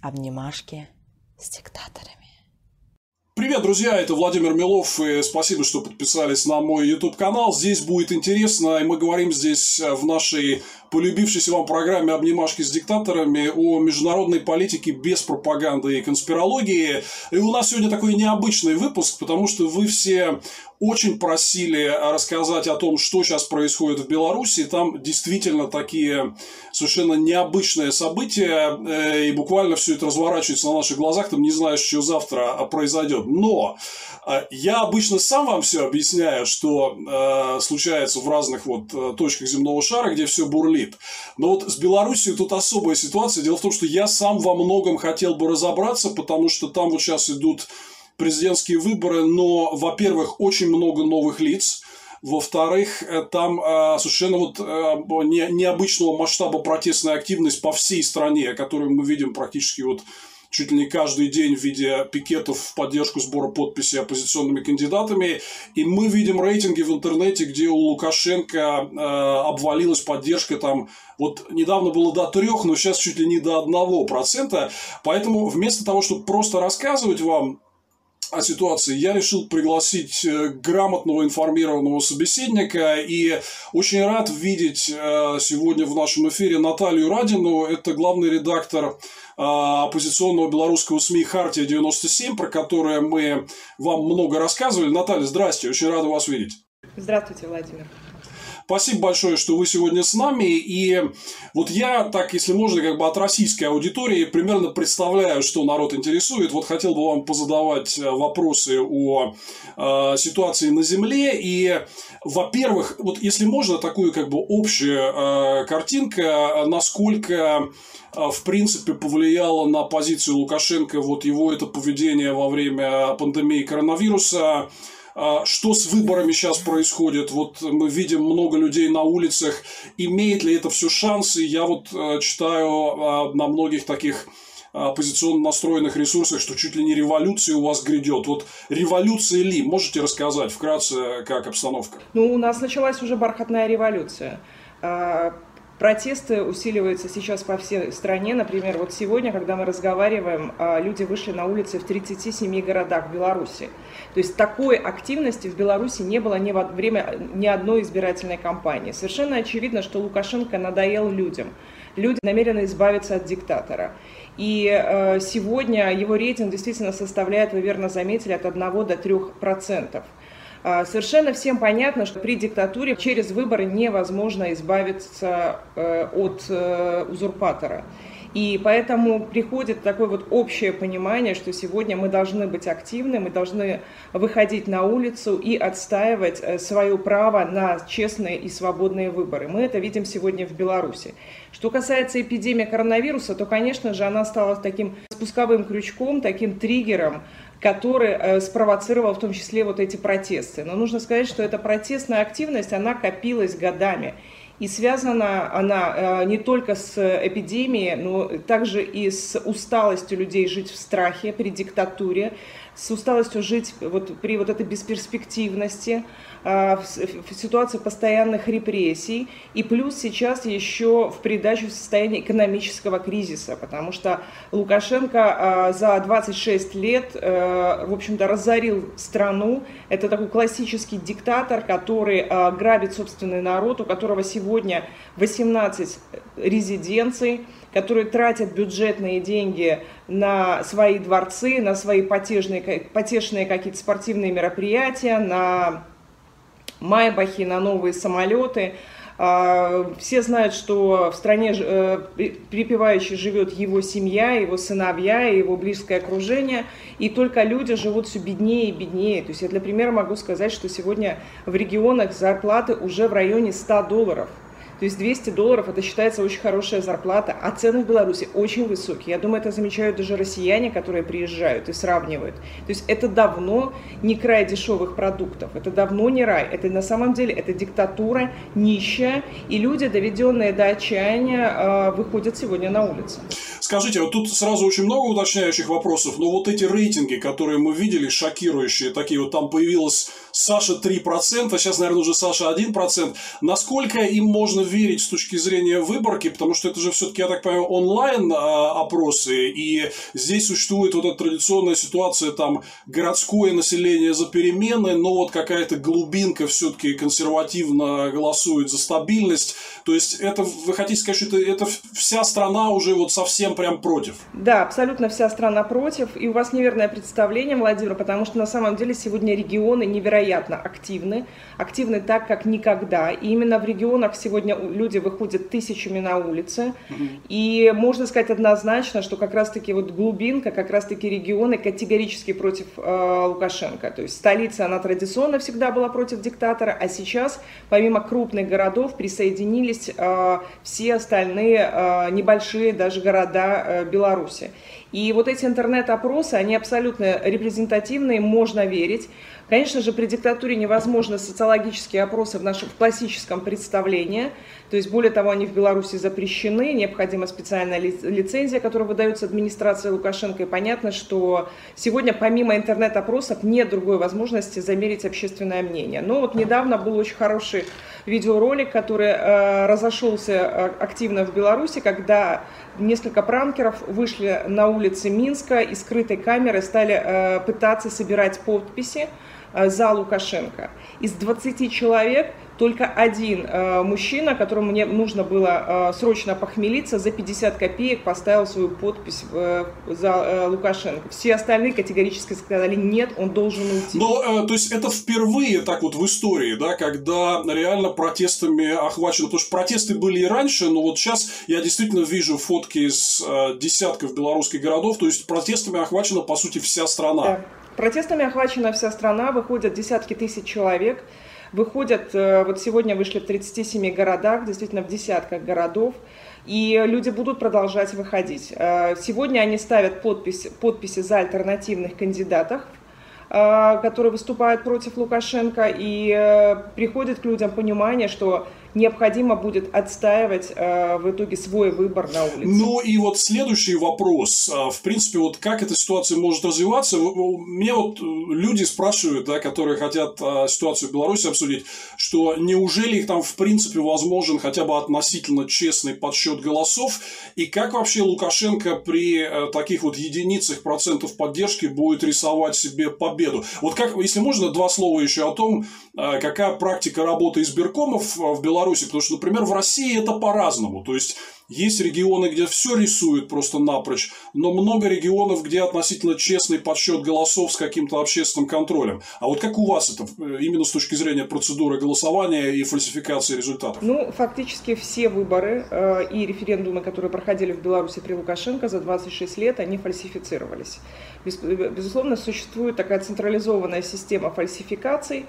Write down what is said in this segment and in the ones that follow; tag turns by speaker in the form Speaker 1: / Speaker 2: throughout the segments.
Speaker 1: Обнимашки с диктаторами.
Speaker 2: Привет, друзья, это Владимир Милов, и спасибо, что подписались на мой YouTube-канал. Здесь будет интересно, и мы говорим здесь в нашей полюбившейся вам программе «Обнимашки с диктаторами» о международной политике без пропаганды и конспирологии. И у нас сегодня такой необычный выпуск, потому что вы все очень просили рассказать о том, что сейчас происходит в Беларуси. Там действительно такие совершенно необычные события, э, и буквально все это разворачивается на наших глазах, там не знаешь, что завтра произойдет. Но э, я обычно сам вам все объясняю, что э, случается в разных вот точках земного шара, где все бурлит. Но вот с Беларусью тут особая ситуация. Дело в том, что я сам во многом хотел бы разобраться, потому что там вот сейчас идут президентские выборы, но, во-первых, очень много новых лиц, во-вторых, э, там э, совершенно вот э, не, необычного масштаба протестная активность по всей стране, которую мы видим практически вот чуть ли не каждый день в виде пикетов в поддержку сбора подписей оппозиционными кандидатами. И мы видим рейтинги в интернете, где у Лукашенко э, обвалилась поддержка там вот недавно было до трех, но сейчас чуть ли не до одного процента. Поэтому вместо того, чтобы просто рассказывать вам о ситуации, я решил пригласить э, грамотного, информированного собеседника. И очень рад видеть э, сегодня в нашем эфире Наталью Радину. Это главный редактор э, оппозиционного белорусского СМИ «Хартия-97», про которое мы вам много рассказывали. Наталья, здрасте, очень рада вас видеть.
Speaker 3: Здравствуйте, Владимир.
Speaker 2: Спасибо большое, что вы сегодня с нами. И вот я так, если можно, как бы от российской аудитории примерно представляю, что народ интересует. Вот хотел бы вам позадавать э, вопросы о э, ситуации на Земле. И, во-первых, вот если можно, такую как бы общая э, картинка, насколько э, в принципе повлияло на позицию Лукашенко вот его это поведение во время пандемии коронавируса. А, что с выборами сейчас происходит? Вот мы видим много людей на улицах. Имеет ли это все шансы? Я вот э, читаю а, на многих таких оппозиционно настроенных ресурсах, что чуть ли не революция у вас грядет. Вот революция ли? Можете рассказать вкратце, как обстановка?
Speaker 3: Ну, у нас началась уже бархатная революция. Протесты усиливаются сейчас по всей стране. Например, вот сегодня, когда мы разговариваем, а, люди вышли на улицы в 37 городах Беларуси. То есть такой активности в Беларуси не было ни во время ни одной избирательной кампании. Совершенно очевидно, что Лукашенко надоел людям. Люди намерены избавиться от диктатора. И э, сегодня его рейтинг действительно составляет, вы верно заметили, от 1 до 3 процентов. А, совершенно всем понятно, что при диктатуре через выборы невозможно избавиться э, от э, узурпатора. И поэтому приходит такое вот общее понимание, что сегодня мы должны быть активны, мы должны выходить на улицу и отстаивать э, свое право на честные и свободные выборы. Мы это видим сегодня в Беларуси. Что касается эпидемии коронавируса, то, конечно же, она стала таким спусковым крючком, таким триггером который э, спровоцировал в том числе вот эти протесты. Но нужно сказать, что эта протестная активность, она копилась годами. И связана она э, не только с эпидемией, но также и с усталостью людей жить в страхе при диктатуре, с усталостью жить вот при вот этой бесперспективности, а, в ситуации постоянных репрессий, и плюс сейчас еще в придачу в состоянии экономического кризиса, потому что Лукашенко а, за 26 лет, э, в общем-то, разорил страну. Это такой классический диктатор, который а, грабит собственный народ, у которого сегодня 18 резиденций, которые тратят бюджетные деньги на свои дворцы, на свои потешные, потешные какие-то спортивные мероприятия, на майбахи, на новые самолеты. А, все знают, что в стране э, припевающий живет его семья, его сыновья, его близкое окружение, и только люди живут все беднее и беднее. То есть я для примера могу сказать, что сегодня в регионах зарплаты уже в районе 100 долларов – то есть 200 долларов это считается очень хорошая зарплата, а цены в Беларуси очень высокие. Я думаю, это замечают даже россияне, которые приезжают и сравнивают. То есть это давно не край дешевых продуктов, это давно не рай. Это на самом деле это диктатура, нищая, и люди, доведенные до отчаяния, а, выходят сегодня на улицы.
Speaker 2: Скажите, вот тут сразу очень много уточняющих вопросов, но вот эти рейтинги, которые мы видели, шокирующие, такие вот там появилась Саша 3%, сейчас, наверное, уже Саша 1%. Насколько им можно верить с точки зрения выборки? Потому что это же все-таки, я так понимаю, онлайн а, и здесь существует вот эта традиционная ситуация, там, городское население за перемены, но вот какая-то глубинка все-таки консервативно голосует за стабильность. То есть, это, вы хотите сказать, что это, это вся страна уже вот совсем прям против?
Speaker 3: Да, абсолютно вся страна против, и у вас неверное представление, Владимир, потому что на самом деле сегодня регионы невероятно активны, активны так, как никогда, и именно в регионах сегодня люди выходят тысячами на улицы, угу. и можно сказать однозначно, что как раз-таки вот глубинка, как раз-таки регионы категорически против э, Лукашенко, то есть столица, она традиционно всегда была против диктатора, а сейчас, помимо крупных городов, присоединились э, все остальные э, небольшие даже города э, Беларуси. И вот эти интернет-опросы, они абсолютно репрезентативные, можно верить. Конечно же, при диктатуре невозможны социологические опросы в нашем классическом представлении. То есть, более того, они в Беларуси запрещены, необходима специальная лицензия, которая выдается администрацией Лукашенко. И понятно, что сегодня помимо интернет-опросов нет другой возможности замерить общественное мнение. Но вот недавно был очень хороший видеоролик, который э, разошелся э, активно в Беларуси, когда несколько пранкеров вышли на улицы Минска и скрытой камерой стали э, пытаться собирать подписи Э, за Лукашенко. Из 20 человек только один э, мужчина, которому мне нужно было э, срочно похмелиться, за 50 копеек поставил свою подпись э, за э, Лукашенко. Все остальные категорически сказали, нет, он должен уйти.
Speaker 2: Но, э, то есть, это впервые так вот в истории, да, когда реально протестами охвачено, потому что протесты были и раньше, но вот сейчас я действительно вижу фотки из э, десятков белорусских городов, то есть, протестами охвачена, по сути, вся страна.
Speaker 3: Да. Протестами охвачена вся страна, выходят десятки тысяч человек, выходят, э, вот сегодня вышли в 37 городах, действительно в десятках городов, и люди будут продолжать выходить. Э, сегодня они ставят подпись, подписи за альтернативных кандидатов, э, которые выступают против Лукашенко, и приходит к людям понимание, что необходимо будет отстаивать э, в итоге свой выбор на улице.
Speaker 2: Ну и вот следующий вопрос. А, в принципе, вот как эта ситуация может развиваться? Мне вот э, люди спрашивают, да, которые хотят а, ситуацию в Беларуси обсудить, что неужели их там в принципе возможен хотя бы относительно честный подсчет голосов? И как вообще Лукашенко при э, таких вот единицах процентов поддержки будет рисовать себе победу? Вот как, если можно, два слова еще о том, э, какая практика работы избиркомов в Беларуси Беларуси, потому что, например, в России это по-разному. То есть есть регионы, где все рисуют просто напрочь, но много регионов, где относительно честный подсчет голосов с каким-то общественным контролем. А вот как у вас это э, именно с точки зрения процедуры голосования и фальсификации результатов?
Speaker 3: Ну, фактически все выборы э, и референдумы, которые проходили в Беларуси при Лукашенко за 26 лет, они фальсифицировались. Э, безусловно, существует такая централизованная система фальсификаций,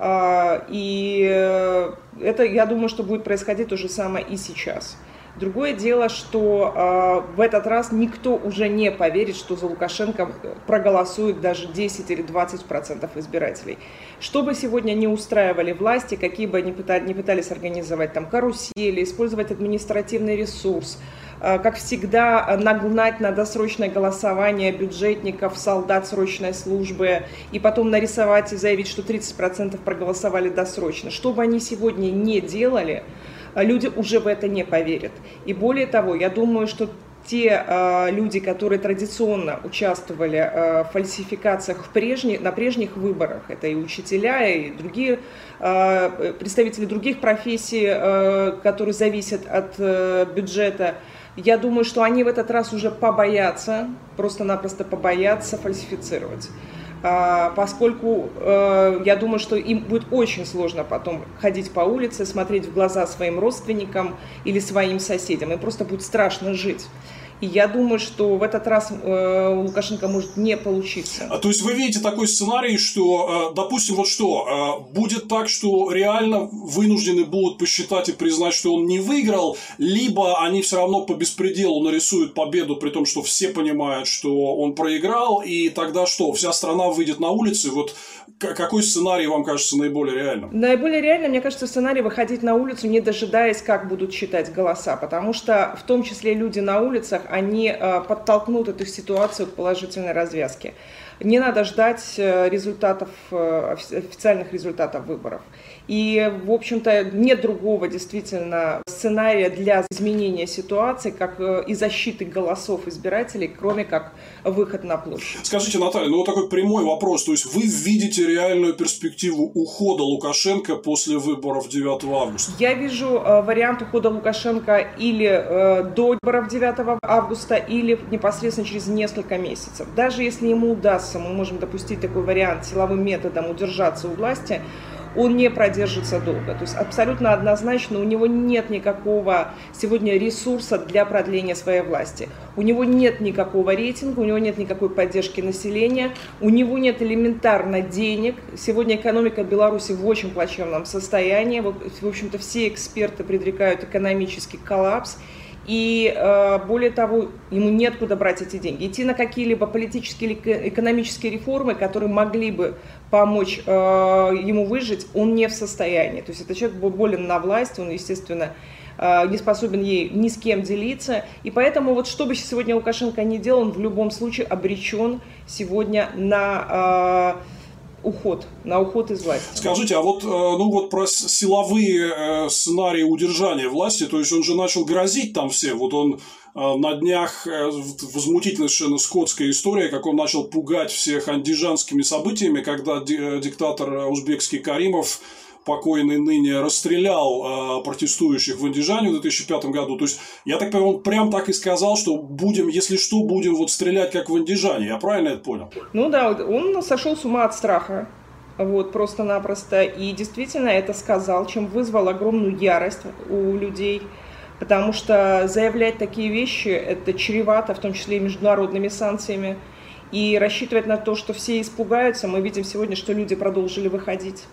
Speaker 3: и э, это, я думаю, что будет происходить то же самое и сейчас. Другое дело, что э, в этот раз никто уже не поверит, что за Лукашенко проголосует даже 10 или 20 процентов избирателей. Что бы сегодня не устраивали власти, какие бы они пытались, не пытались организовать там карусели, использовать административный ресурс, Э, как всегда, э, нагнать на досрочное голосование бюджетников, солдат срочной службы, и потом нарисовать и заявить, что 30% проголосовали досрочно. Что бы они сегодня не делали, э, люди уже в это не поверят. И более того, я думаю, что те э, люди, которые традиционно участвовали э, в фальсификациях в прежних, на прежних выборах, это и учителя, и другие э, представители других профессий, э, которые зависят от э, бюджета, я думаю, что они в этот раз уже побоятся, просто-напросто побоятся фальсифицировать. А, поскольку э, я думаю, что им будет очень сложно потом ходить по улице, смотреть в глаза своим родственникам или своим соседям. Им просто будет страшно жить. И я думаю, что в этот раз э, у Лукашенко может не получиться.
Speaker 2: А, то есть вы видите такой сценарий, что, э, допустим, вот что, э, будет так, что реально вынуждены будут посчитать и признать, что он не выиграл, либо они все равно по беспределу нарисуют победу, при том, что все понимают, что он проиграл, и тогда что, вся страна выйдет на улицы, вот какой сценарий вам кажется наиболее реальным?
Speaker 3: Наиболее реально, мне кажется, сценарий выходить на улицу, не дожидаясь, как будут считать голоса, потому что в том числе люди на улицах, они подтолкнут эту ситуацию к положительной развязке. Не надо ждать результатов, официальных результатов выборов. И, в общем-то, нет другого действительно сценария для изменения ситуации, как э, и защиты голосов избирателей, кроме как выход на площадь.
Speaker 2: Скажите, Наталья, ну вот такой прямой вопрос. То есть вы видите реальную перспективу ухода Лукашенко после выборов 9 августа?
Speaker 3: Я вижу э, вариант ухода Лукашенко или э, до выборов 9 августа, или непосредственно через несколько месяцев. Даже если ему удастся, мы можем допустить такой вариант силовым методом удержаться у власти, он не продержится долго. То есть абсолютно однозначно у него нет никакого сегодня ресурса для продления своей власти. У него нет никакого рейтинга, у него нет никакой поддержки населения, у него нет элементарно денег. Сегодня экономика Беларуси в очень плачевном состоянии. В общем-то, все эксперты предрекают экономический коллапс. И э, более того, ему нет куда брать эти деньги. Идти на какие-либо политические или экономические реформы, которые могли бы помочь э, ему выжить, он не в состоянии. То есть это человек болен на власть, он, естественно, э, не способен ей ни с кем делиться. И поэтому вот что бы сегодня Лукашенко ни делал, он в любом случае обречен сегодня на... Уход, на уход из власти.
Speaker 2: Скажите, а вот, э, ну вот про силовые э, сценарии удержания власти, то есть он же начал грозить там всем, вот он э, на днях возмутительная совершенно скотская история, как он начал пугать всех андижанскими событиями, когда диктатор узбекский Каримов покойный ныне расстрелял э, протестующих в Андижане в 2005 году. То есть, я так понимаю, он прям так и сказал, что будем, если что, будем вот стрелять как в Андижане. Я правильно это понял?
Speaker 3: Ну да, он сошел с ума от страха. Вот, просто-напросто. И действительно это сказал, чем вызвал огромную ярость у людей. Потому что заявлять такие вещи, это чревато, в том числе и международными санкциями. И рассчитывать на то, что все испугаются, мы видим сегодня, что люди продолжили выходить.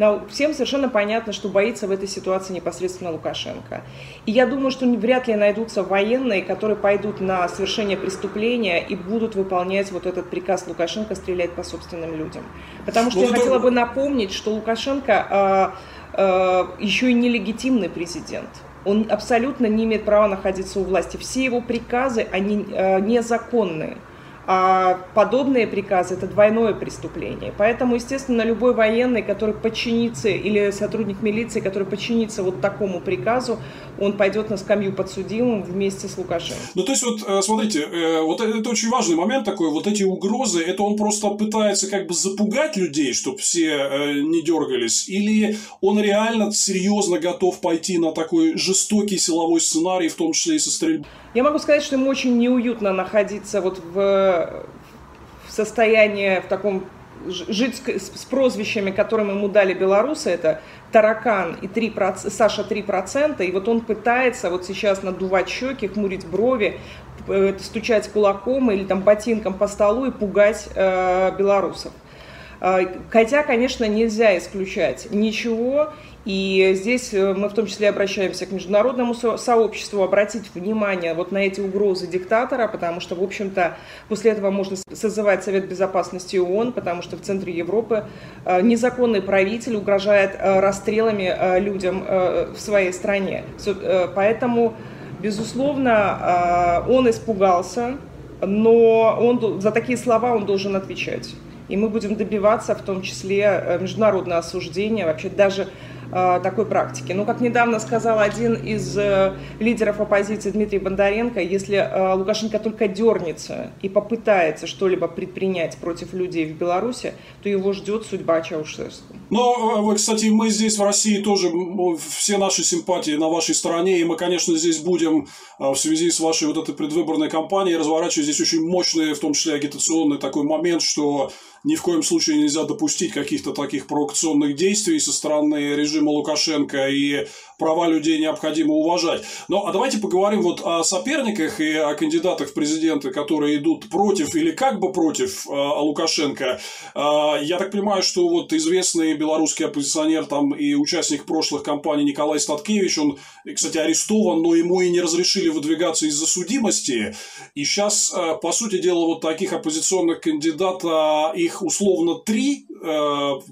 Speaker 3: Но всем совершенно понятно, что боится в этой ситуации непосредственно Лукашенко. И я думаю, что вряд ли найдутся военные, которые пойдут на совершение преступления и будут выполнять вот этот приказ Лукашенко стрелять по собственным людям. Потому что ну, я хотела бы напомнить, что Лукашенко э, э, еще и нелегитимный президент. Он абсолютно не имеет права находиться у власти. Все его приказы, они э, незаконные. А подобные приказы – это двойное преступление. Поэтому, естественно, любой военный, который подчинится, или сотрудник милиции, который подчинится вот такому приказу, он пойдет на скамью подсудимым вместе с Лукашенко.
Speaker 2: Ну, то есть, вот, э, смотрите, э, вот это очень важный момент такой, вот эти угрозы, это он просто пытается как бы запугать людей, чтобы все э, не дергались, или он реально серьезно готов пойти на такой жестокий силовой сценарий, в том числе и со стрельбой?
Speaker 3: Я могу сказать, что ему очень неуютно находиться вот в, в состоянии, в таком жить с, с прозвищами, которым ему дали белорусы, это Таракан и 3, Саша 3%, и вот он пытается вот сейчас надувать щеки, хмурить брови, э, стучать кулаком или там ботинком по столу и пугать э, белорусов. Э, хотя, конечно, нельзя исключать. Ничего, и здесь э, мы в том числе обращаемся к международному сообществу, обратить внимание вот на эти угрозы диктатора, потому что, в общем-то, после этого можно созывать Совет Безопасности ООН, потому что в центре Европы э, незаконный правитель угрожает э, расстрелами людям в своей стране. Поэтому, безусловно, он испугался, но он, за такие слова он должен отвечать. И мы будем добиваться в том числе международного осуждения, вообще даже такой практики. Но, как недавно сказал один из э, лидеров оппозиции Дмитрий Бондаренко, если э, Лукашенко только дернется и попытается что-либо предпринять против людей в Беларуси, то его ждет судьба Чаушевского.
Speaker 2: Но, кстати, мы здесь в России тоже, все наши симпатии на вашей стороне, и мы, конечно, здесь будем в связи с вашей вот этой предвыборной кампанией разворачивать здесь очень мощный, в том числе агитационный такой момент, что ни в коем случае нельзя допустить каких-то таких провокационных действий со стороны режима Лукашенко, и права людей необходимо уважать. Но а давайте поговорим вот о соперниках и о кандидатах в президенты, которые идут против или как бы против э, Лукашенко. Э, я так понимаю, что вот известный белорусский оппозиционер там и участник прошлых кампаний Николай Статкевич, он, кстати, арестован, но ему и не разрешили выдвигаться из-за судимости. И сейчас, э, по сути дела, вот таких оппозиционных кандидатов их условно три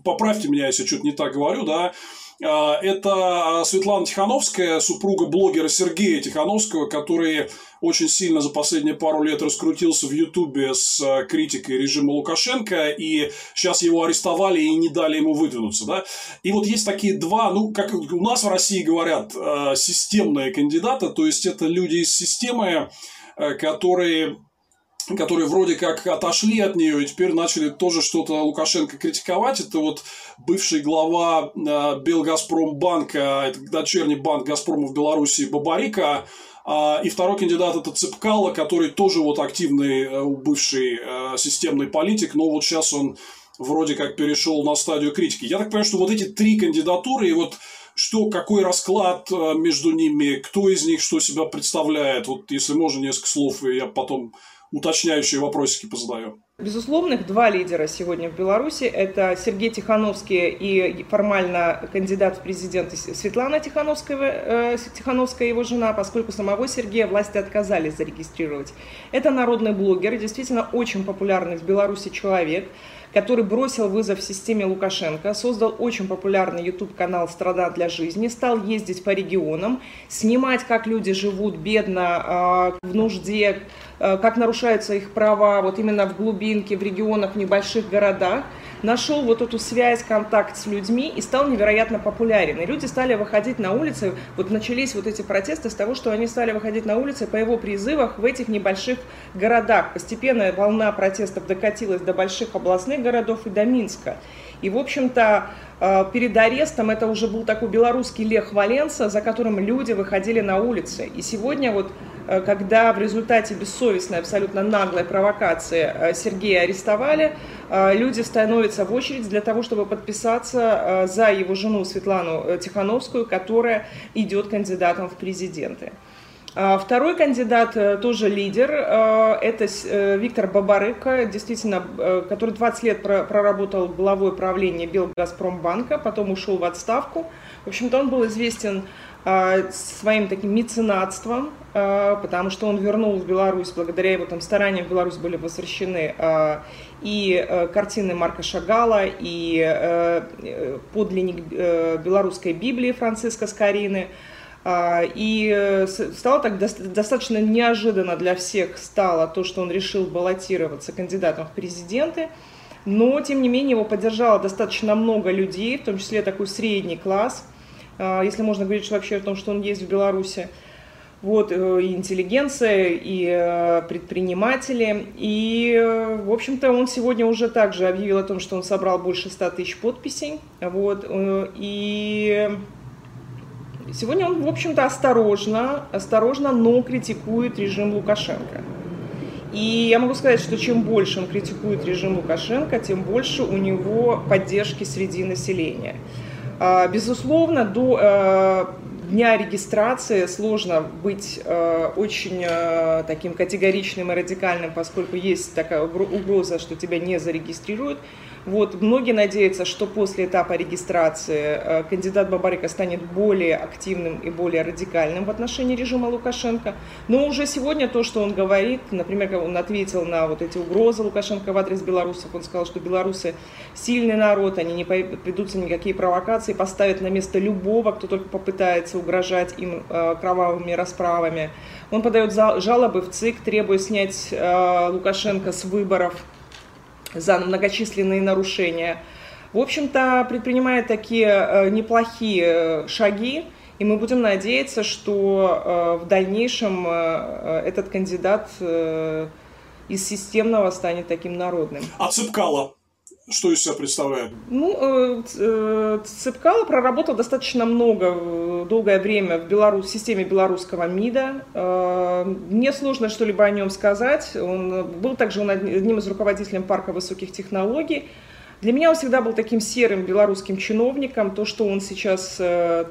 Speaker 2: поправьте меня, если что-то не так говорю, да, это Светлана Тихановская, супруга блогера Сергея Тихановского, который очень сильно за последние пару лет раскрутился в Ютубе с критикой режима Лукашенко, и сейчас его арестовали и не дали ему выдвинуться, да. И вот есть такие два, ну, как у нас в России говорят, системные кандидаты, то есть это люди из системы, которые которые вроде как отошли от нее и теперь начали тоже что-то Лукашенко критиковать. Это вот бывший глава э, Белгазпромбанка, это дочерний банк Газпрома в Беларуси Бабарика, а, и второй кандидат это Цыпкало, который тоже вот активный э, бывший э, системный политик, но вот сейчас он вроде как перешел на стадию критики. Я так понимаю, что вот эти три кандидатуры и вот что, какой расклад между ними, кто из них что себя представляет, вот если можно несколько слов, и я потом уточняющие вопросики позадаю.
Speaker 3: Безусловно, их два лидера сегодня в Беларуси. Это Сергей Тихановский и формально кандидат в президенты Светлана Тихановская, э, Тихановская его жена, поскольку самого Сергея власти отказались зарегистрировать. Это народный блогер, действительно очень популярный в Беларуси человек который бросил вызов системе Лукашенко, создал очень популярный YouTube-канал «Страда для жизни», стал ездить по регионам, снимать, как люди живут бедно, а, в нужде, как нарушаются их права, вот именно в глубинке, в регионах, в небольших городах нашел вот эту связь, контакт с людьми и стал невероятно популярен. И люди стали выходить на улицы, вот начались вот эти протесты с того, что они стали выходить на улицы по его призывах в этих небольших городах. Постепенно волна протестов докатилась до больших областных городов и до Минска. И, в общем-то, э, перед арестом это уже был такой белорусский Лех Валенса, за которым люди выходили на улицы. И сегодня вот Э, когда в результате бессовестной, абсолютно наглой провокации э, Сергея арестовали, э, люди становятся в очередь для того, чтобы подписаться за его жену Светлану Тихановскую, которая идет кандидатом в президенты. Второй кандидат, тоже лидер, это Виктор Бабарыка, действительно, который 20 лет проработал главой правления Белгазпромбанка, потом ушел в отставку. В общем-то, он был известен своим таким меценатством, а, потому что он вернул в Беларусь, благодаря его там стараниям в Беларусь были возвращены а, и э, картины Марка Шагала, и э, подлинник э, белорусской Библии Франциска Скорины. А, и стало так достаточно неожиданно для всех стало то, что он решил баллотироваться кандидатом в президенты. Но, тем не менее, его поддержало достаточно много людей, в том числе такой средний класс, если можно говорить вообще о том, что он есть в Беларуси вот, э, и интеллигенция, и э, предприниматели. И, э, в общем-то, он сегодня уже также объявил о том, что он собрал больше 100 тысяч подписей. Вот, и сегодня он, в общем-то, осторожно, осторожно, но критикует режим Лукашенко. И я могу сказать, что чем больше он критикует режим Лукашенко, тем больше у него поддержки среди населения. А, безусловно, до дня регистрации сложно быть э, очень э, таким категоричным и радикальным, поскольку есть такая угроза, что тебя не зарегистрируют. Вот, многие надеются, что после этапа регистрации э, кандидат Бабарика станет более активным и более радикальным в отношении режима Лукашенко. Но уже сегодня то, что он говорит, например, он ответил на вот эти угрозы Лукашенко в адрес белорусов, он сказал, что белорусы сильный народ, они не ведутся никакие провокации, поставят на место любого, кто только попытается угрожать им э, кровавыми расправами. Он подает жалобы в ЦИК, требуя снять э, Лукашенко с выборов за многочисленные нарушения. В общем-то, предпринимая такие э, неплохие э, шаги, и мы будем надеяться, что э, в дальнейшем этот кандидат из системного станет таким народным.
Speaker 2: А Цыпкало? Что из себя представляет?
Speaker 3: Ну, э, э, Цыпкало проработал достаточно много, долгое время в, Белорус, в системе белорусского МИДа. Э, мне сложно что-либо о нем сказать. Он был также он одним из руководителей парка высоких технологий. Для меня он всегда был таким серым белорусским чиновником. То, что он сейчас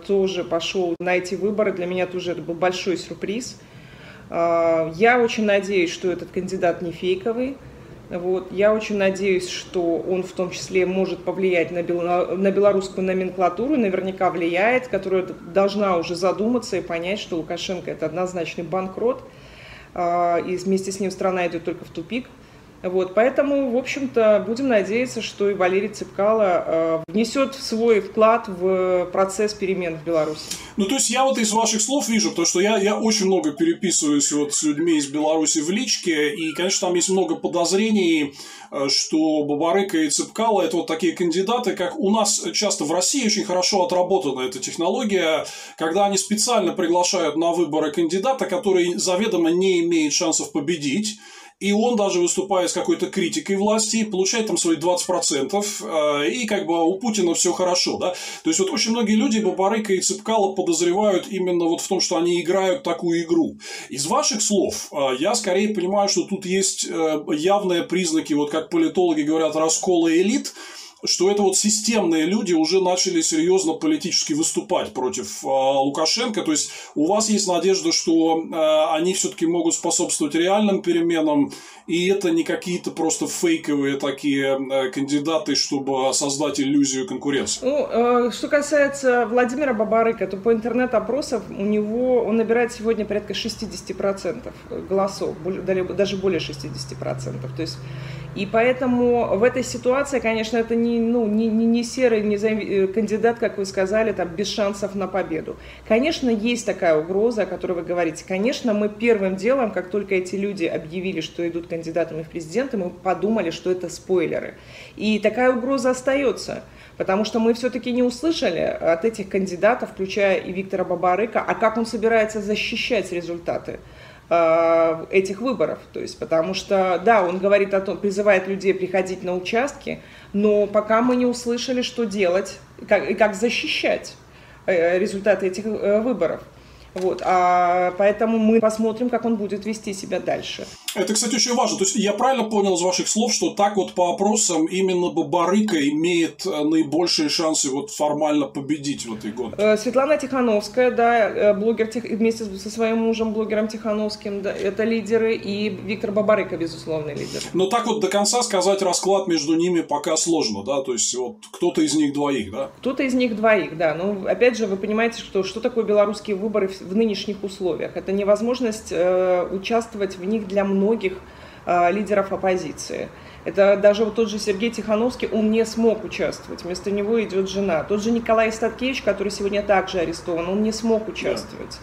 Speaker 3: тоже пошел на эти выборы, для меня тоже это был большой сюрприз. Я очень надеюсь, что этот кандидат не фейковый. Вот. Я очень надеюсь, что он в том числе может повлиять на, бел... на белорусскую номенклатуру, наверняка влияет, которая должна уже задуматься и понять, что Лукашенко это однозначный банкрот, а, и вместе с ним страна идет только в тупик. Вот, поэтому, в общем-то, будем надеяться, что и Валерий Цепкало э, внесет свой вклад в процесс перемен в Беларуси.
Speaker 2: Ну, то есть, я вот из ваших слов вижу, потому что я, я очень много переписываюсь вот с людьми из Беларуси в личке, и, конечно, там есть много подозрений, э, что Бабарыка и Цепкало – это вот такие кандидаты, как у нас часто в России очень хорошо отработана эта технология, когда они специально приглашают на выборы кандидата, который заведомо не имеет шансов победить, и он даже выступает с какой-то критикой власти, получает там свои 20%, э, и как бы у Путина все хорошо, да. То есть, вот очень многие люди Бабарыка и Цыпкала подозревают именно вот в том, что они играют такую игру. Из ваших слов э, я скорее понимаю, что тут есть э, явные признаки, вот как политологи говорят, раскола элит, что это вот системные люди уже начали серьезно политически выступать против э, Лукашенко. То есть у вас есть надежда, что э, они все-таки могут способствовать реальным переменам, и это не какие-то просто фейковые такие э, кандидаты, чтобы создать иллюзию конкуренции.
Speaker 3: Ну, э, что касается Владимира Бабарыка, то по интернет-опросам у него он набирает сегодня порядка 60% голосов, даже более 60%. То есть и поэтому в этой ситуации, конечно, это не, ну, не, не, не серый не зам... Э, кандидат, как вы сказали, там, без шансов на победу. Конечно, есть такая угроза, о которой вы говорите. Конечно, мы первым делом, как только эти люди объявили, что идут кандидатами в президенты, мы подумали, что это спойлеры. И такая угроза остается. Потому что мы все-таки не услышали от этих кандидатов, включая и Виктора Бабарыка, а как он собирается защищать результаты. Э, этих выборов. То есть, потому что, да, он говорит о том, призывает людей приходить на участки, но пока мы не услышали, что делать как, и как защищать э, результаты этих э, выборов. Вот, а поэтому мы посмотрим, как он будет вести себя дальше.
Speaker 2: Это, кстати, очень важно. То есть, я правильно понял из ваших слов, что так вот по опросам именно Бабарыка имеет э, наибольшие шансы вот формально победить в этой гонке?
Speaker 3: Э, Светлана Тихановская, да, э, блогер вместе со своим мужем, блогером Тихановским, да, это лидеры, и Виктор Бабарыка, безусловный лидер.
Speaker 2: Но так вот до конца сказать расклад между ними пока сложно, да, то есть вот кто-то из них двоих, да?
Speaker 3: Кто-то из них двоих, да. Но ну, опять же, вы понимаете, что, что такое белорусские выборы в нынешних условиях? Это невозможность э, участвовать в них для многих э, лидеров оппозиции. Это даже вот тот же Сергей Тихановский, он не смог участвовать. Вместо него идет жена. Тот же Николай Статкевич, который сегодня также арестован, он не смог участвовать.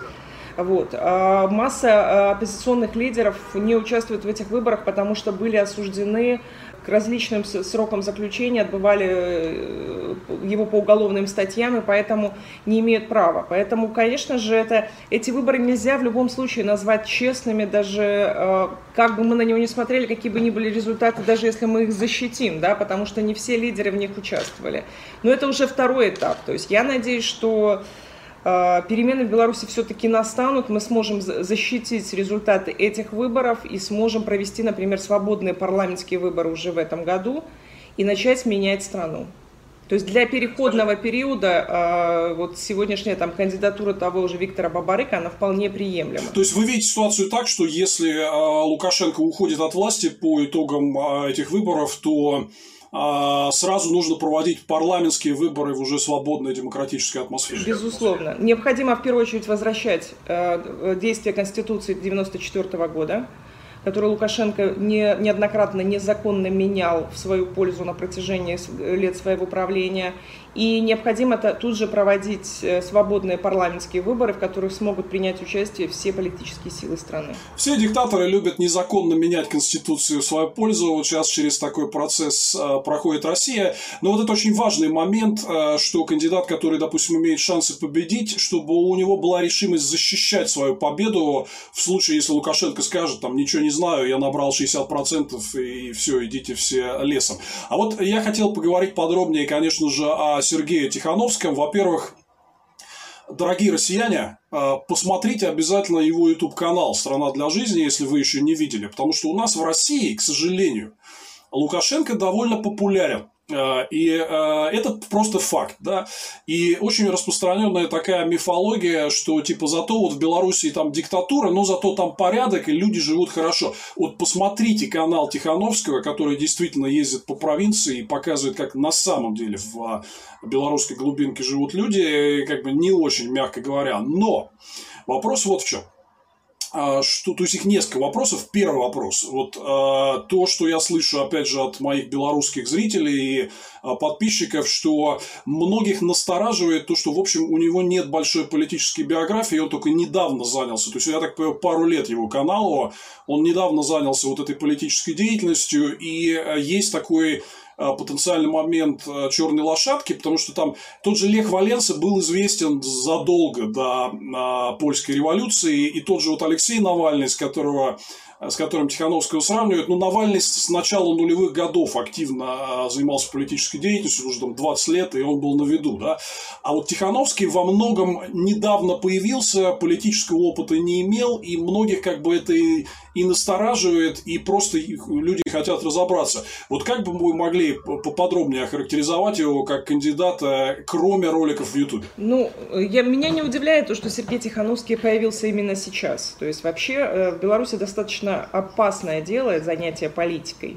Speaker 3: Вот. А масса э, оппозиционных лидеров не участвует в этих выборах, потому что были осуждены к различным срокам заключения, отбывали его по уголовным статьям, и поэтому не имеют права. Поэтому, конечно же, это, эти выборы нельзя в любом случае назвать честными, даже э, как бы мы на него не смотрели, какие бы ни были результаты, даже если мы их защитим, да, потому что не все лидеры в них участвовали. Но это уже второй этап. То есть я надеюсь, что а, перемены в Беларуси все-таки настанут, мы сможем защитить результаты этих выборов и сможем провести, например, свободные парламентские выборы уже в этом году и начать менять страну. То есть для переходного периода а, вот сегодняшняя там кандидатура того же Виктора Бабарыка, она вполне приемлема.
Speaker 2: То есть вы видите ситуацию так, что если а, Лукашенко уходит от власти по итогам этих выборов, то сразу нужно проводить парламентские выборы в уже свободной демократической атмосфере.
Speaker 3: Безусловно. Необходимо в первую очередь возвращать э, действия Конституции 1994 года, которую Лукашенко не, неоднократно незаконно менял в свою пользу на протяжении лет своего правления. И необходимо тут же проводить э, свободные парламентские выборы, в которых смогут принять участие все политические силы страны.
Speaker 2: Все диктаторы любят незаконно менять Конституцию в свою пользу. Вот сейчас через такой процесс э, проходит Россия. Но вот это очень важный момент, э, что кандидат, который, допустим, имеет шансы победить, чтобы у него была решимость защищать свою победу в случае, если Лукашенко скажет, там, ничего не знаю, я набрал 60% и все, идите все лесом. А вот я хотел поговорить подробнее, конечно же, о Сергея Тихановском. Во-первых, дорогие россияне, э, посмотрите обязательно его YouTube-канал «Страна для жизни», если вы еще не видели. Потому что у нас в России, к сожалению, Лукашенко довольно популярен. Э, и э, это просто факт, да. И очень распространенная такая мифология, что типа зато вот в Беларуси там диктатура, но зато там порядок, и люди живут хорошо. Вот посмотрите канал Тихановского, который действительно ездит по провинции и показывает, как на самом деле в а, белорусской глубинке живут люди, как бы не очень, мягко говоря. Но вопрос вот в чем. А, что, то есть их несколько вопросов. Первый вопрос. Вот а, то, что я слышу, опять же, от моих белорусских зрителей и а, подписчиков, что многих настораживает то, что, в общем, у него нет большой политической биографии, он только недавно занялся. То есть, я так понимаю, пару лет его каналу, он недавно занялся вот этой политической деятельностью, и есть такой Э, потенциальный момент э, черной лошадки, потому что там тот же Лех Валенса был известен задолго до э, польской революции, и тот же вот Алексей Навальный, с которого с которым Тихановского сравнивают, ну, Навальный с начала нулевых годов активно занимался политической деятельностью, уже там 20 лет, и он был на виду, да. А вот Тихановский во многом недавно появился, политического опыта не имел, и многих как бы это и, и настораживает, и просто люди хотят разобраться. Вот как бы вы могли поподробнее охарактеризовать его как кандидата, кроме роликов в YouTube?
Speaker 3: Ну, я, меня не удивляет то, что Сергей Тихановский появился именно сейчас. То есть, вообще, э, в Беларуси достаточно опасное дело занятие политикой.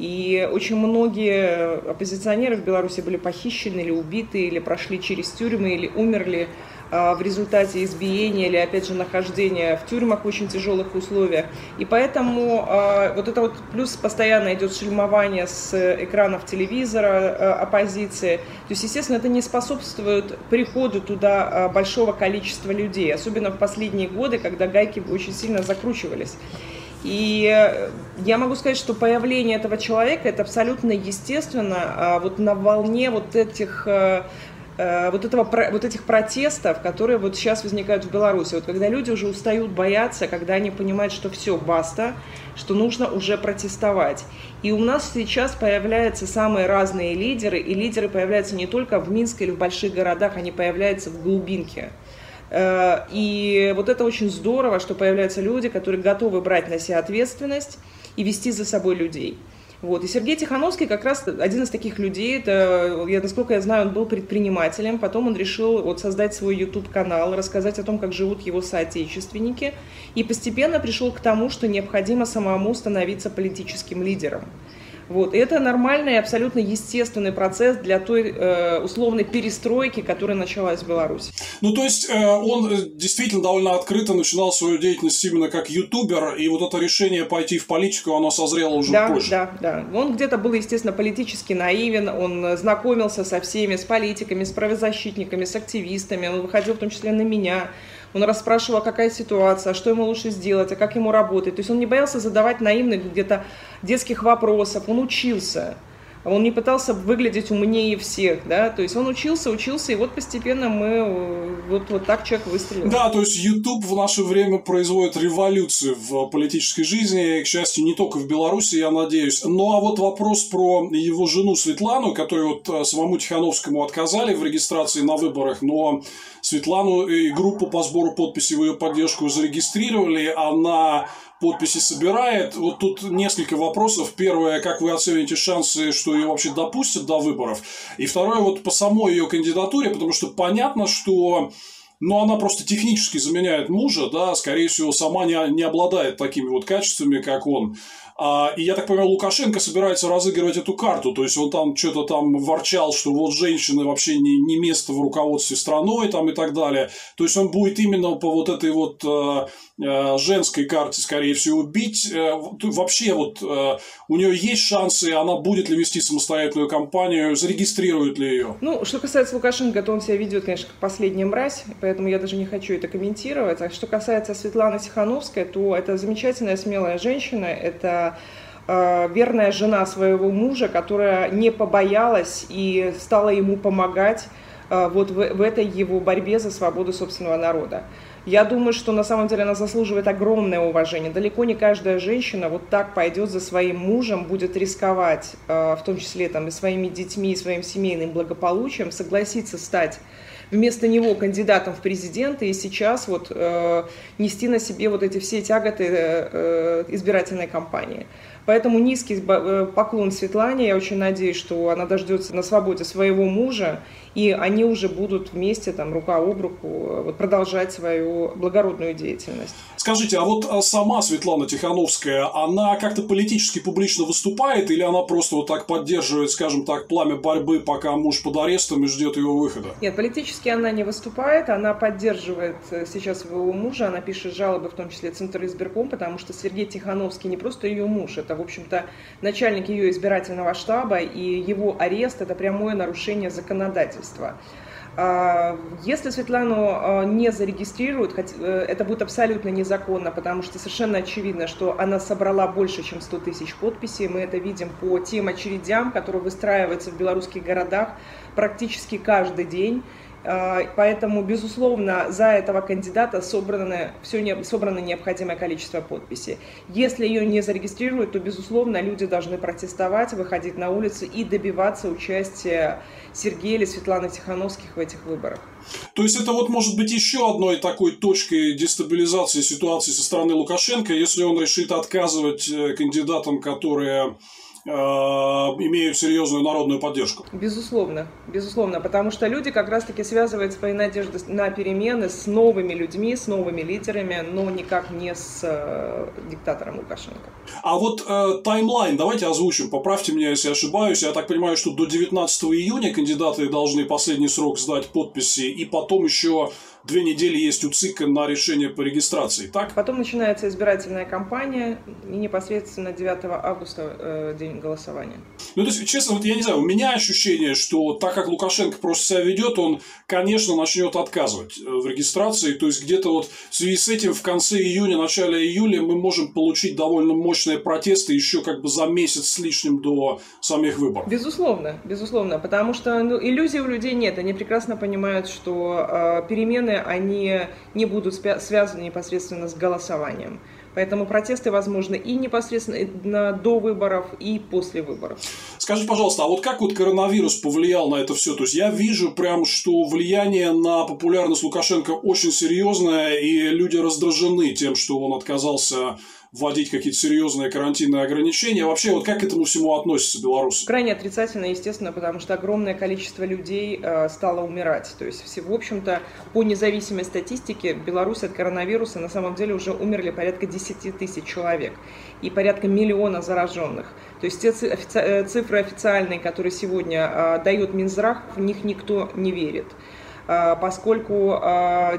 Speaker 3: И очень многие оппозиционеры в Беларуси были похищены или убиты, или прошли через тюрьмы, или умерли а, в результате избиения или, опять же, нахождения в тюрьмах в очень тяжелых условиях. И поэтому а, вот это вот плюс постоянно идет шельмование с экранов телевизора а, оппозиции. То есть, естественно, это не способствует приходу туда большого количества людей, особенно в последние годы, когда гайки очень сильно закручивались. И я могу сказать, что появление этого человека это абсолютно естественно, вот на волне вот этих Э, вот, этого, вот этих протестов, которые вот сейчас возникают в Беларуси. Вот когда люди уже устают бояться, когда они понимают, что все, баста, что нужно уже протестовать. И у нас сейчас появляются самые разные лидеры, и лидеры появляются не только в Минске или в больших городах, они появляются в глубинке. Э, и вот это очень здорово, что появляются люди, которые готовы брать на себя ответственность и вести за собой людей. Вот. И Сергей Тихановский как раз один из таких людей, это, я, насколько я знаю, он был предпринимателем, потом он решил вот, создать свой YouTube-канал, рассказать о том, как живут его соотечественники, и постепенно пришел к тому, что необходимо самому становиться политическим лидером. Вот. И это нормальный, абсолютно естественный процесс для той э, условной перестройки, которая началась в Беларуси.
Speaker 2: Ну, то есть, э, он э, действительно довольно открыто начинал свою деятельность именно как ютубер, и вот это решение пойти в политику, оно созрело уже
Speaker 3: да,
Speaker 2: позже.
Speaker 3: Да, да. Он где-то был, естественно, политически наивен, он знакомился со всеми, с политиками, с правозащитниками, с активистами, он выходил в том числе на меня. Он расспрашивал, какая ситуация, что ему лучше сделать, а как ему работать. То есть он не боялся задавать наивных где-то детских вопросов, он учился. Он не пытался выглядеть умнее всех, да, то есть он учился, учился, и вот постепенно мы, э, вот, вот так человек выстрелил.
Speaker 2: Да, то есть YouTube в наше время производит революцию в политической жизни, к счастью, не только в Беларуси, я надеюсь. Ну, а вот вопрос про его жену Светлану, которую вот э, самому Тихановскому отказали в регистрации на выборах, но Светлану и группу по сбору подписей в ее поддержку зарегистрировали, она подписи собирает. Вот тут несколько вопросов. Первое, как вы оцените шансы, что ее вообще допустят до выборов? И второе, вот по самой ее кандидатуре, потому что понятно, что но она просто технически заменяет мужа, да, скорее всего, сама не, не обладает такими вот качествами, как он. А, и я так понимаю, Лукашенко собирается разыгрывать эту карту. То есть он там что-то там ворчал, что вот женщины вообще не, не место в руководстве страной там и так далее. То есть он будет именно по вот этой вот э, э, женской карте, скорее всего, бить. Э, вообще вот э, у нее есть шансы, она будет ли вести самостоятельную кампанию, зарегистрирует ли ее?
Speaker 3: Ну, что касается Лукашенко, то он себя ведет, конечно, как последняя мразь, поэтому я даже не хочу это комментировать. А что касается Светланы Тихановской, то это замечательная, смелая женщина, это Э, верная жена своего мужа, которая не побоялась и стала ему помогать э, вот в, в этой его борьбе за свободу собственного народа. Я думаю, что на самом деле она заслуживает огромное уважение. Далеко не каждая женщина вот так пойдет за своим мужем, будет рисковать, э, в том числе там, и своими детьми, и своим семейным благополучием, согласиться стать вместо него кандидатом в президенты и сейчас вот э, нести на себе вот эти все тяготы э, избирательной кампании. Поэтому низкий э, поклон Светлане. Я очень надеюсь, что она дождется на свободе своего мужа, и они уже будут вместе, там, рука об руку, э, вот, продолжать свою благородную деятельность.
Speaker 2: Скажите, а вот а, сама Светлана Тихановская, она как-то политически публично выступает, или она просто вот так поддерживает, скажем так, пламя борьбы, пока муж под арестом и ждет его выхода?
Speaker 3: Нет, политически она не выступает, она поддерживает э, сейчас своего мужа, она пишет жалобы, в том числе Центр избирком, потому что Сергей Тихановский не просто ее муж, это, в общем-то, начальник ее избирательного штаба, и его арест – это прямое нарушение законодательства. А, если Светлану а, не зарегистрируют, э, это будет абсолютно незаконно, потому что совершенно очевидно, что она собрала больше, чем 100 тысяч подписей. Мы это видим по тем очередям, которые выстраиваются в белорусских городах практически каждый день. А, поэтому, безусловно, за этого кандидата собрано, все не, собрано необходимое количество подписей. Если ее не зарегистрируют, то, безусловно, люди должны протестовать, выходить на улицы и добиваться участия Сергея или Светланы Тихановских в этих выборах.
Speaker 2: То есть это вот может быть еще одной такой точкой дестабилизации ситуации со стороны Лукашенко, если он решит отказывать э, кандидатам, которые имеют серьезную народную поддержку.
Speaker 3: Безусловно, безусловно, потому что люди как раз-таки связывают свои надежды на перемены с новыми людьми, с новыми лидерами, но никак не с э, диктатором Лукашенко.
Speaker 2: А вот э, таймлайн давайте озвучим, поправьте меня, если ошибаюсь. Я так понимаю, что до 19 июня кандидаты должны последний срок сдать подписи, и потом еще две недели есть у ЦИКа на решение по регистрации, так?
Speaker 3: Потом начинается избирательная кампания и непосредственно 9 августа э, день голосования.
Speaker 2: Ну, то есть, честно, вот я не знаю, у меня ощущение, что так как Лукашенко просто себя ведет, он, конечно, начнет отказывать э, в регистрации. То есть, где-то вот в связи с этим в конце июня, начале июля мы можем получить довольно мощные протесты еще как бы за месяц с лишним до самих выборов.
Speaker 3: Безусловно, безусловно, потому что ну, иллюзий у людей нет. Они прекрасно понимают, что э, перемены перемены, они не будут связаны непосредственно с голосованием. Поэтому протесты возможны и непосредственно до выборов, и после выборов.
Speaker 2: Скажи, пожалуйста, а вот как вот коронавирус повлиял на это все? То есть я вижу прям, что влияние на популярность Лукашенко очень серьезное, и люди раздражены тем, что он отказался вводить какие-то серьезные карантинные ограничения. Вообще, вот как к этому всему относятся белорусы?
Speaker 3: Крайне отрицательно, естественно, потому что огромное количество людей э, стало умирать. То есть, в общем-то, по независимой статистике, в Беларуси от коронавируса на самом деле уже умерли порядка 10 тысяч человек и порядка миллиона зараженных. То есть, те э, цифры официальные, которые сегодня э, дает Минздрав, в них никто не верит поскольку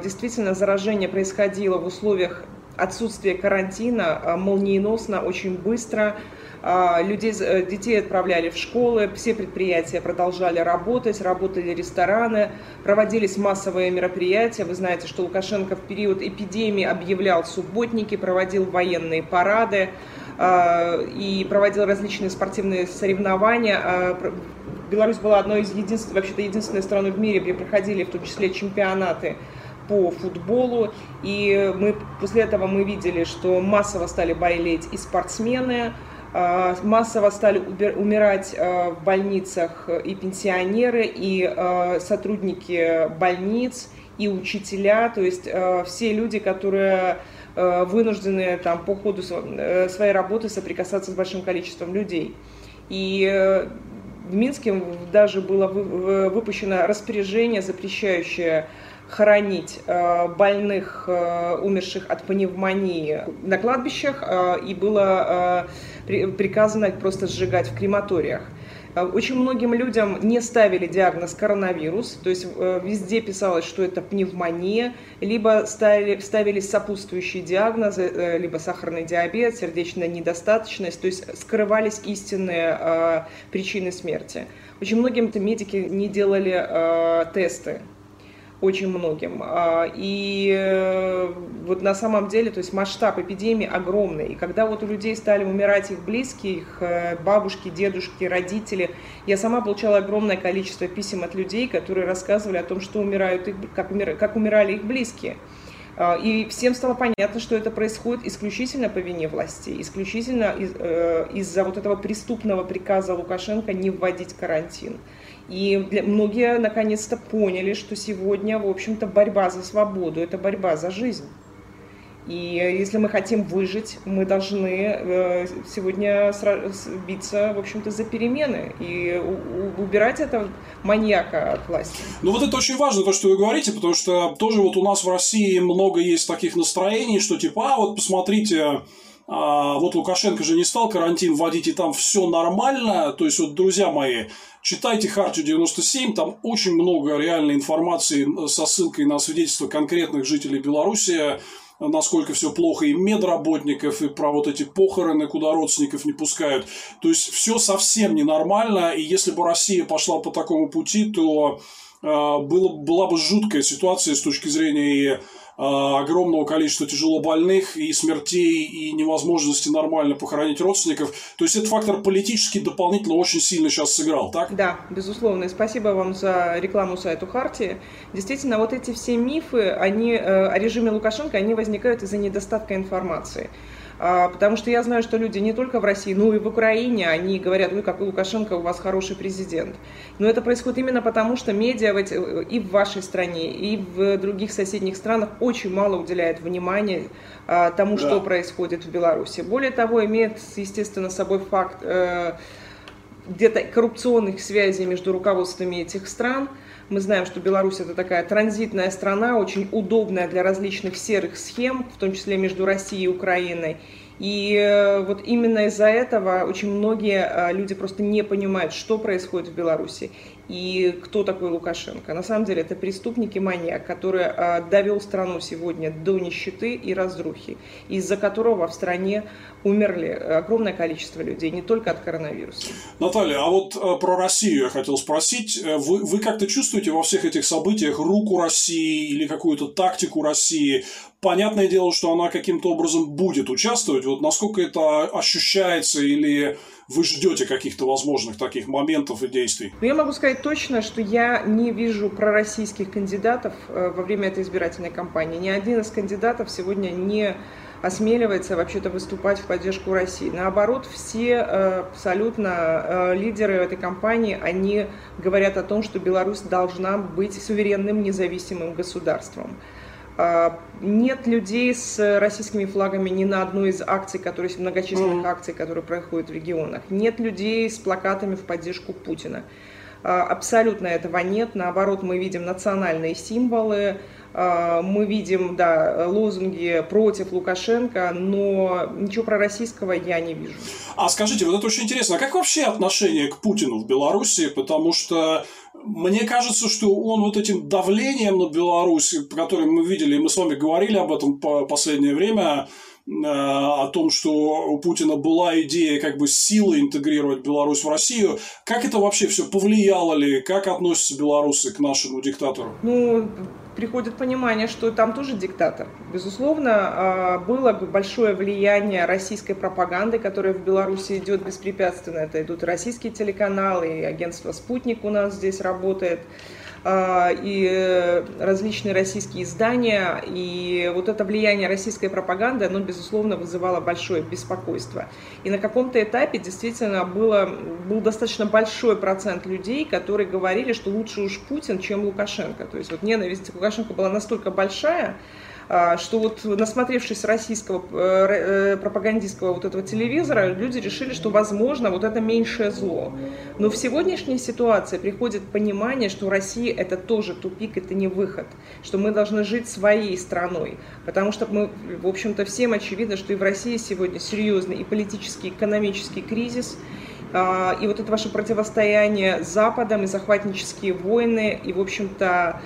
Speaker 3: действительно заражение происходило в условиях отсутствие карантина а, молниеносно, очень быстро. А, людей, э, детей отправляли в школы, все предприятия продолжали работать, работали рестораны, проводились массовые мероприятия. Вы знаете, что Лукашенко в период эпидемии объявлял субботники, проводил военные парады а, и проводил различные спортивные соревнования. Беларусь была одной из единственных, вообще-то единственной страной в мире, где проходили в том числе чемпионаты по футболу. И мы, после этого мы видели, что массово стали болеть и спортсмены, а, массово стали умирать а, в больницах и пенсионеры, и а, сотрудники больниц, и учителя, то есть все люди, которые вынуждены там, по ходу э, своей работы соприкасаться с большим количеством людей. И э, в Минске даже было выпущено распоряжение, запрещающее хоронить э, больных, э, умерших от пневмонии на кладбищах, э, и было приказано их просто сжигать в крематориях. Очень многим людям не ставили диагноз коронавирус, то есть везде писалось, что это пневмония, либо ставили, ставились сопутствующие диагнозы, либо сахарный диабет, сердечная недостаточность, то есть скрывались истинные причины смерти. Очень многим медики не делали тесты очень многим. А, и э, вот на самом деле, то есть масштаб эпидемии огромный. И когда вот у людей стали умирать их близкие, их э, бабушки, дедушки, родители, я сама получала огромное количество писем от людей, которые рассказывали о том, что умирают их, как, умир, как умирали их близкие. А, и всем стало понятно, что это происходит исключительно по вине властей, исключительно из, э, из-за вот этого преступного приказа Лукашенко не вводить карантин. И для, многие наконец-то поняли, что сегодня, в общем-то, борьба за свободу – это борьба за жизнь. И если мы хотим выжить, мы должны э, сегодня биться, в общем-то, за перемены и убирать этого маньяка от власти.
Speaker 2: Ну вот это очень важно, то, что вы говорите, потому что тоже вот у нас в России много есть таких настроений, что типа, а вот посмотрите, а, вот Лукашенко же не стал карантин вводить, и там все нормально. То есть, вот, друзья мои, читайте Хартию 97, там очень много реальной информации со ссылкой на свидетельства конкретных жителей Беларуси, насколько все плохо и медработников, и про вот эти похороны, куда родственников не пускают. То есть, все совсем ненормально, и если бы Россия пошла по такому пути, то э, было, была бы жуткая ситуация с точки зрения а, огромного количества тяжело больных и смертей, и невозможности нормально похоронить родственников. То есть, этот фактор политический дополнительно очень сильно сейчас сыграл, так?
Speaker 3: Да, безусловно. И спасибо вам за рекламу сайту Хартии. Действительно, вот эти все мифы они, э, о режиме Лукашенко, они возникают из-за недостатка информации. А, потому что я знаю, что люди не только в России, но и в Украине, они говорят, ой, какой Лукашенко, у вас хороший президент. Но это происходит именно потому, что медиа и в вашей стране, и в других соседних странах очень мало уделяет внимания а, тому, да. что происходит в Беларуси. Более того, имеет, естественно, с собой факт э, где-то коррупционных связей между руководствами этих стран. Мы знаем, что Беларусь это такая транзитная страна, очень удобная для различных серых схем, в том числе между Россией и Украиной. И э, вот именно из-за этого очень многие э, люди просто не понимают, что происходит в Беларуси и кто такой Лукашенко. На самом деле это преступник и маньяк, который э, довел страну сегодня до нищеты и разрухи, из-за которого в стране умерли огромное количество людей, не только от коронавируса.
Speaker 2: Наталья, а вот про Россию я хотел спросить. Вы, вы как-то чувствуете во всех этих событиях руку России или какую-то тактику России? понятное дело, что она каким-то образом будет участвовать. Вот насколько это ощущается или вы ждете каких-то возможных таких моментов и действий?
Speaker 3: Ну, я могу сказать точно, что я не вижу пророссийских кандидатов э, во время этой избирательной кампании. Ни один из кандидатов сегодня не осмеливается вообще-то выступать в поддержку России. Наоборот, все э, абсолютно э, лидеры этой кампании, они говорят о том, что Беларусь должна быть суверенным независимым государством. А, нет людей с российскими флагами ни на одной из акций, которые многочисленных mm-hmm. акций, которые проходят в регионах. Нет людей с плакатами в поддержку Путина. А, абсолютно этого нет. Наоборот, мы видим национальные символы, а, мы видим, да, лозунги против Лукашенко, но ничего про российского я не вижу.
Speaker 2: А скажите, вот это очень интересно, а как вообще отношение к Путину в Беларуси? Потому что мне кажется, что он вот этим давлением на Беларусь, по которым мы видели, и мы с вами говорили об этом по последнее время, о том, что у Путина была идея как бы силой интегрировать Беларусь в Россию. Как это вообще все повлияло ли? Как относятся белорусы к нашему диктатору?
Speaker 3: Ну, приходит понимание, что там тоже диктатор. Безусловно, а, было большое влияние российской пропаганды, которая в Беларуси идет беспрепятственно. Это идут российские телеканалы, и агентство «Спутник» у нас здесь работает. А, и различные российские издания. И вот это влияние российской пропаганды, оно, безусловно, вызывало большое беспокойство. И на каком-то этапе действительно было, был достаточно большой процент людей, которые говорили, что лучше уж Путин, чем Лукашенко. То есть вот ненависть к Лукашенко была настолько большая, что вот насмотревшись российского э, э, пропагандистского вот этого телевизора, люди решили, что возможно вот это меньшее зло. Но в сегодняшней ситуации приходит понимание, что Россия это тоже тупик, это не выход, что мы должны жить своей страной, потому что мы, в общем-то, всем очевидно, что и в России сегодня серьезный и политический, и экономический кризис, а, и вот это ваше противостояние с Западом, и захватнические войны, и, в общем-то,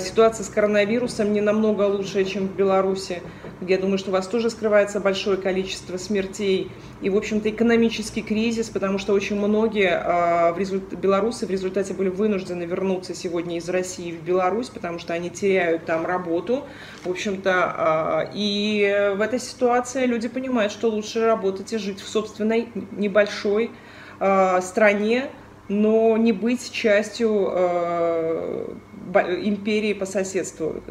Speaker 3: ситуация с коронавирусом не намного лучше, чем в Беларуси, я думаю, что у вас тоже скрывается большое количество смертей. И, в общем-то, экономический кризис, потому что очень многие э, в результ... белорусы в результате были вынуждены вернуться сегодня из России в Беларусь, потому что они теряют там работу. В общем-то, э, и в этой ситуации люди понимают, что лучше работать и жить в собственной небольшой стране, но не быть частью империи по соседству.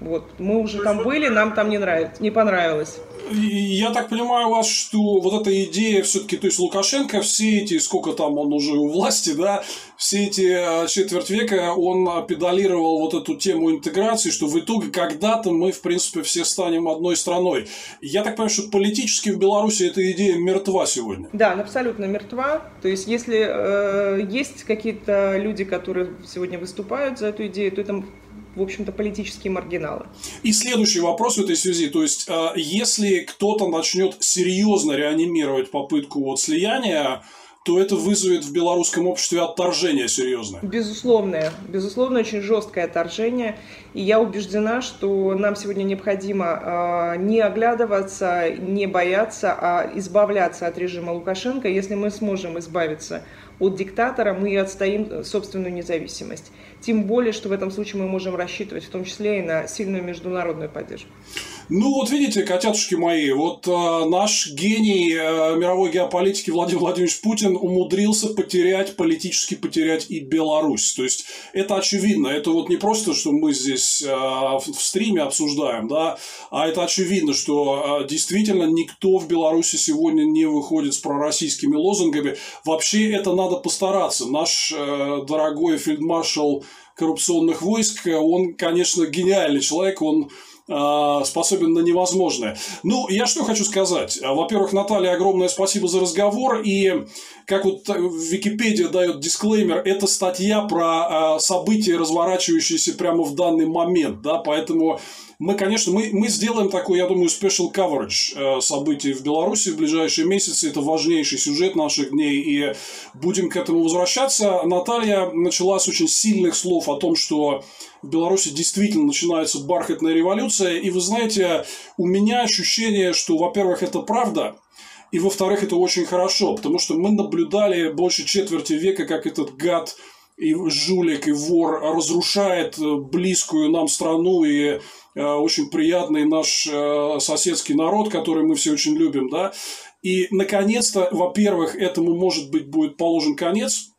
Speaker 3: Вот. Мы уже там были, нам там не нравится, не понравилось.
Speaker 2: я так понимаю вас, что вот эта идея все-таки, то есть Лукашенко, все эти, сколько там он уже у власти, да, все эти э, четверть века он педалировал вот эту тему интеграции, что в итоге когда-то мы, в принципе, все станем одной страной. Я так понимаю, что политически в Беларуси эта идея мертва сегодня.
Speaker 3: Да, она абсолютно мертва. То есть, если э, есть какие-то люди, которые сегодня выступают за эту идею, то это в общем-то, политические маргиналы.
Speaker 2: И следующий вопрос в этой связи. То есть, э, если кто-то начнет серьезно реанимировать попытку вот слияния, то это вызовет в белорусском обществе отторжение серьезное.
Speaker 3: Безусловное, безусловно, очень жесткое отторжение. И я убеждена, что нам сегодня необходимо э, не оглядываться, не бояться, а избавляться от режима Лукашенко. Если мы сможем избавиться от диктатора, мы отстоим собственную независимость. Тем более, что в этом случае мы можем рассчитывать в том числе и на сильную международную поддержку.
Speaker 2: Ну вот видите, котятушки мои, вот э, наш гений э, мировой геополитики Владимир Владимирович Путин умудрился потерять, политически потерять и Беларусь. То есть это очевидно, это вот не просто, что мы здесь э, в, в стриме обсуждаем, да, а это очевидно, что э, действительно никто в Беларуси сегодня не выходит с пророссийскими лозунгами. Вообще это надо постараться. Наш э, дорогой фельдмаршал коррупционных войск, он, конечно, гениальный человек, он способен на невозможное. Ну, я что хочу сказать. Во-первых, Наталья, огромное спасибо за разговор. И как вот Википедия дает дисклеймер, это статья про а, события, разворачивающиеся прямо в данный момент. Да? Поэтому мы, конечно, мы, мы сделаем такой, я думаю, special coverage э, событий в Беларуси в ближайшие месяцы. Это важнейший сюжет наших дней, и будем к этому возвращаться. Наталья начала с очень сильных слов о том, что в Беларуси действительно начинается бархатная революция. И вы знаете, у меня ощущение, что, во-первых, это правда, и, во-вторых, это очень хорошо, потому что мы наблюдали больше четверти века, как этот гад и жулик, и вор разрушает близкую нам страну и э, очень приятный наш э, соседский народ, который мы все очень любим, да. И, наконец-то, во-первых, этому, может быть, будет положен конец.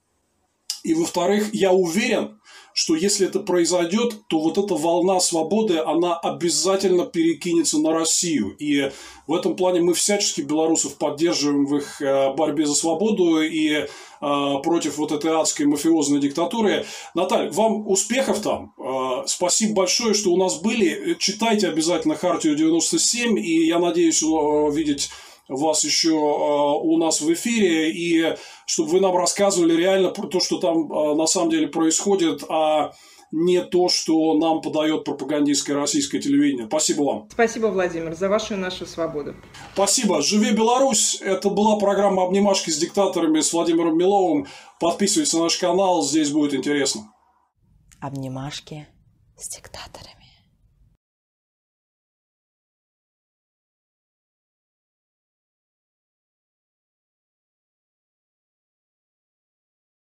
Speaker 2: И, во-вторых, я уверен, что если это произойдет, то вот эта волна свободы, она обязательно перекинется на Россию. И в этом плане мы всячески белорусов поддерживаем в их э, борьбе за свободу и э, против вот этой адской мафиозной диктатуры. Наталья, вам успехов там. Э, спасибо большое, что у нас были. Читайте обязательно Хартию 97, и я надеюсь увидеть вас еще у нас в эфире, и чтобы вы нам рассказывали реально про то, что там на самом деле происходит, а не то, что нам подает пропагандистское российское телевидение. Спасибо вам.
Speaker 3: Спасибо, Владимир, за вашу и нашу свободу.
Speaker 2: Спасибо. Живи Беларусь. Это была программа «Обнимашки с диктаторами» с Владимиром Миловым. Подписывайтесь на наш канал, здесь будет интересно.
Speaker 1: Обнимашки с диктаторами.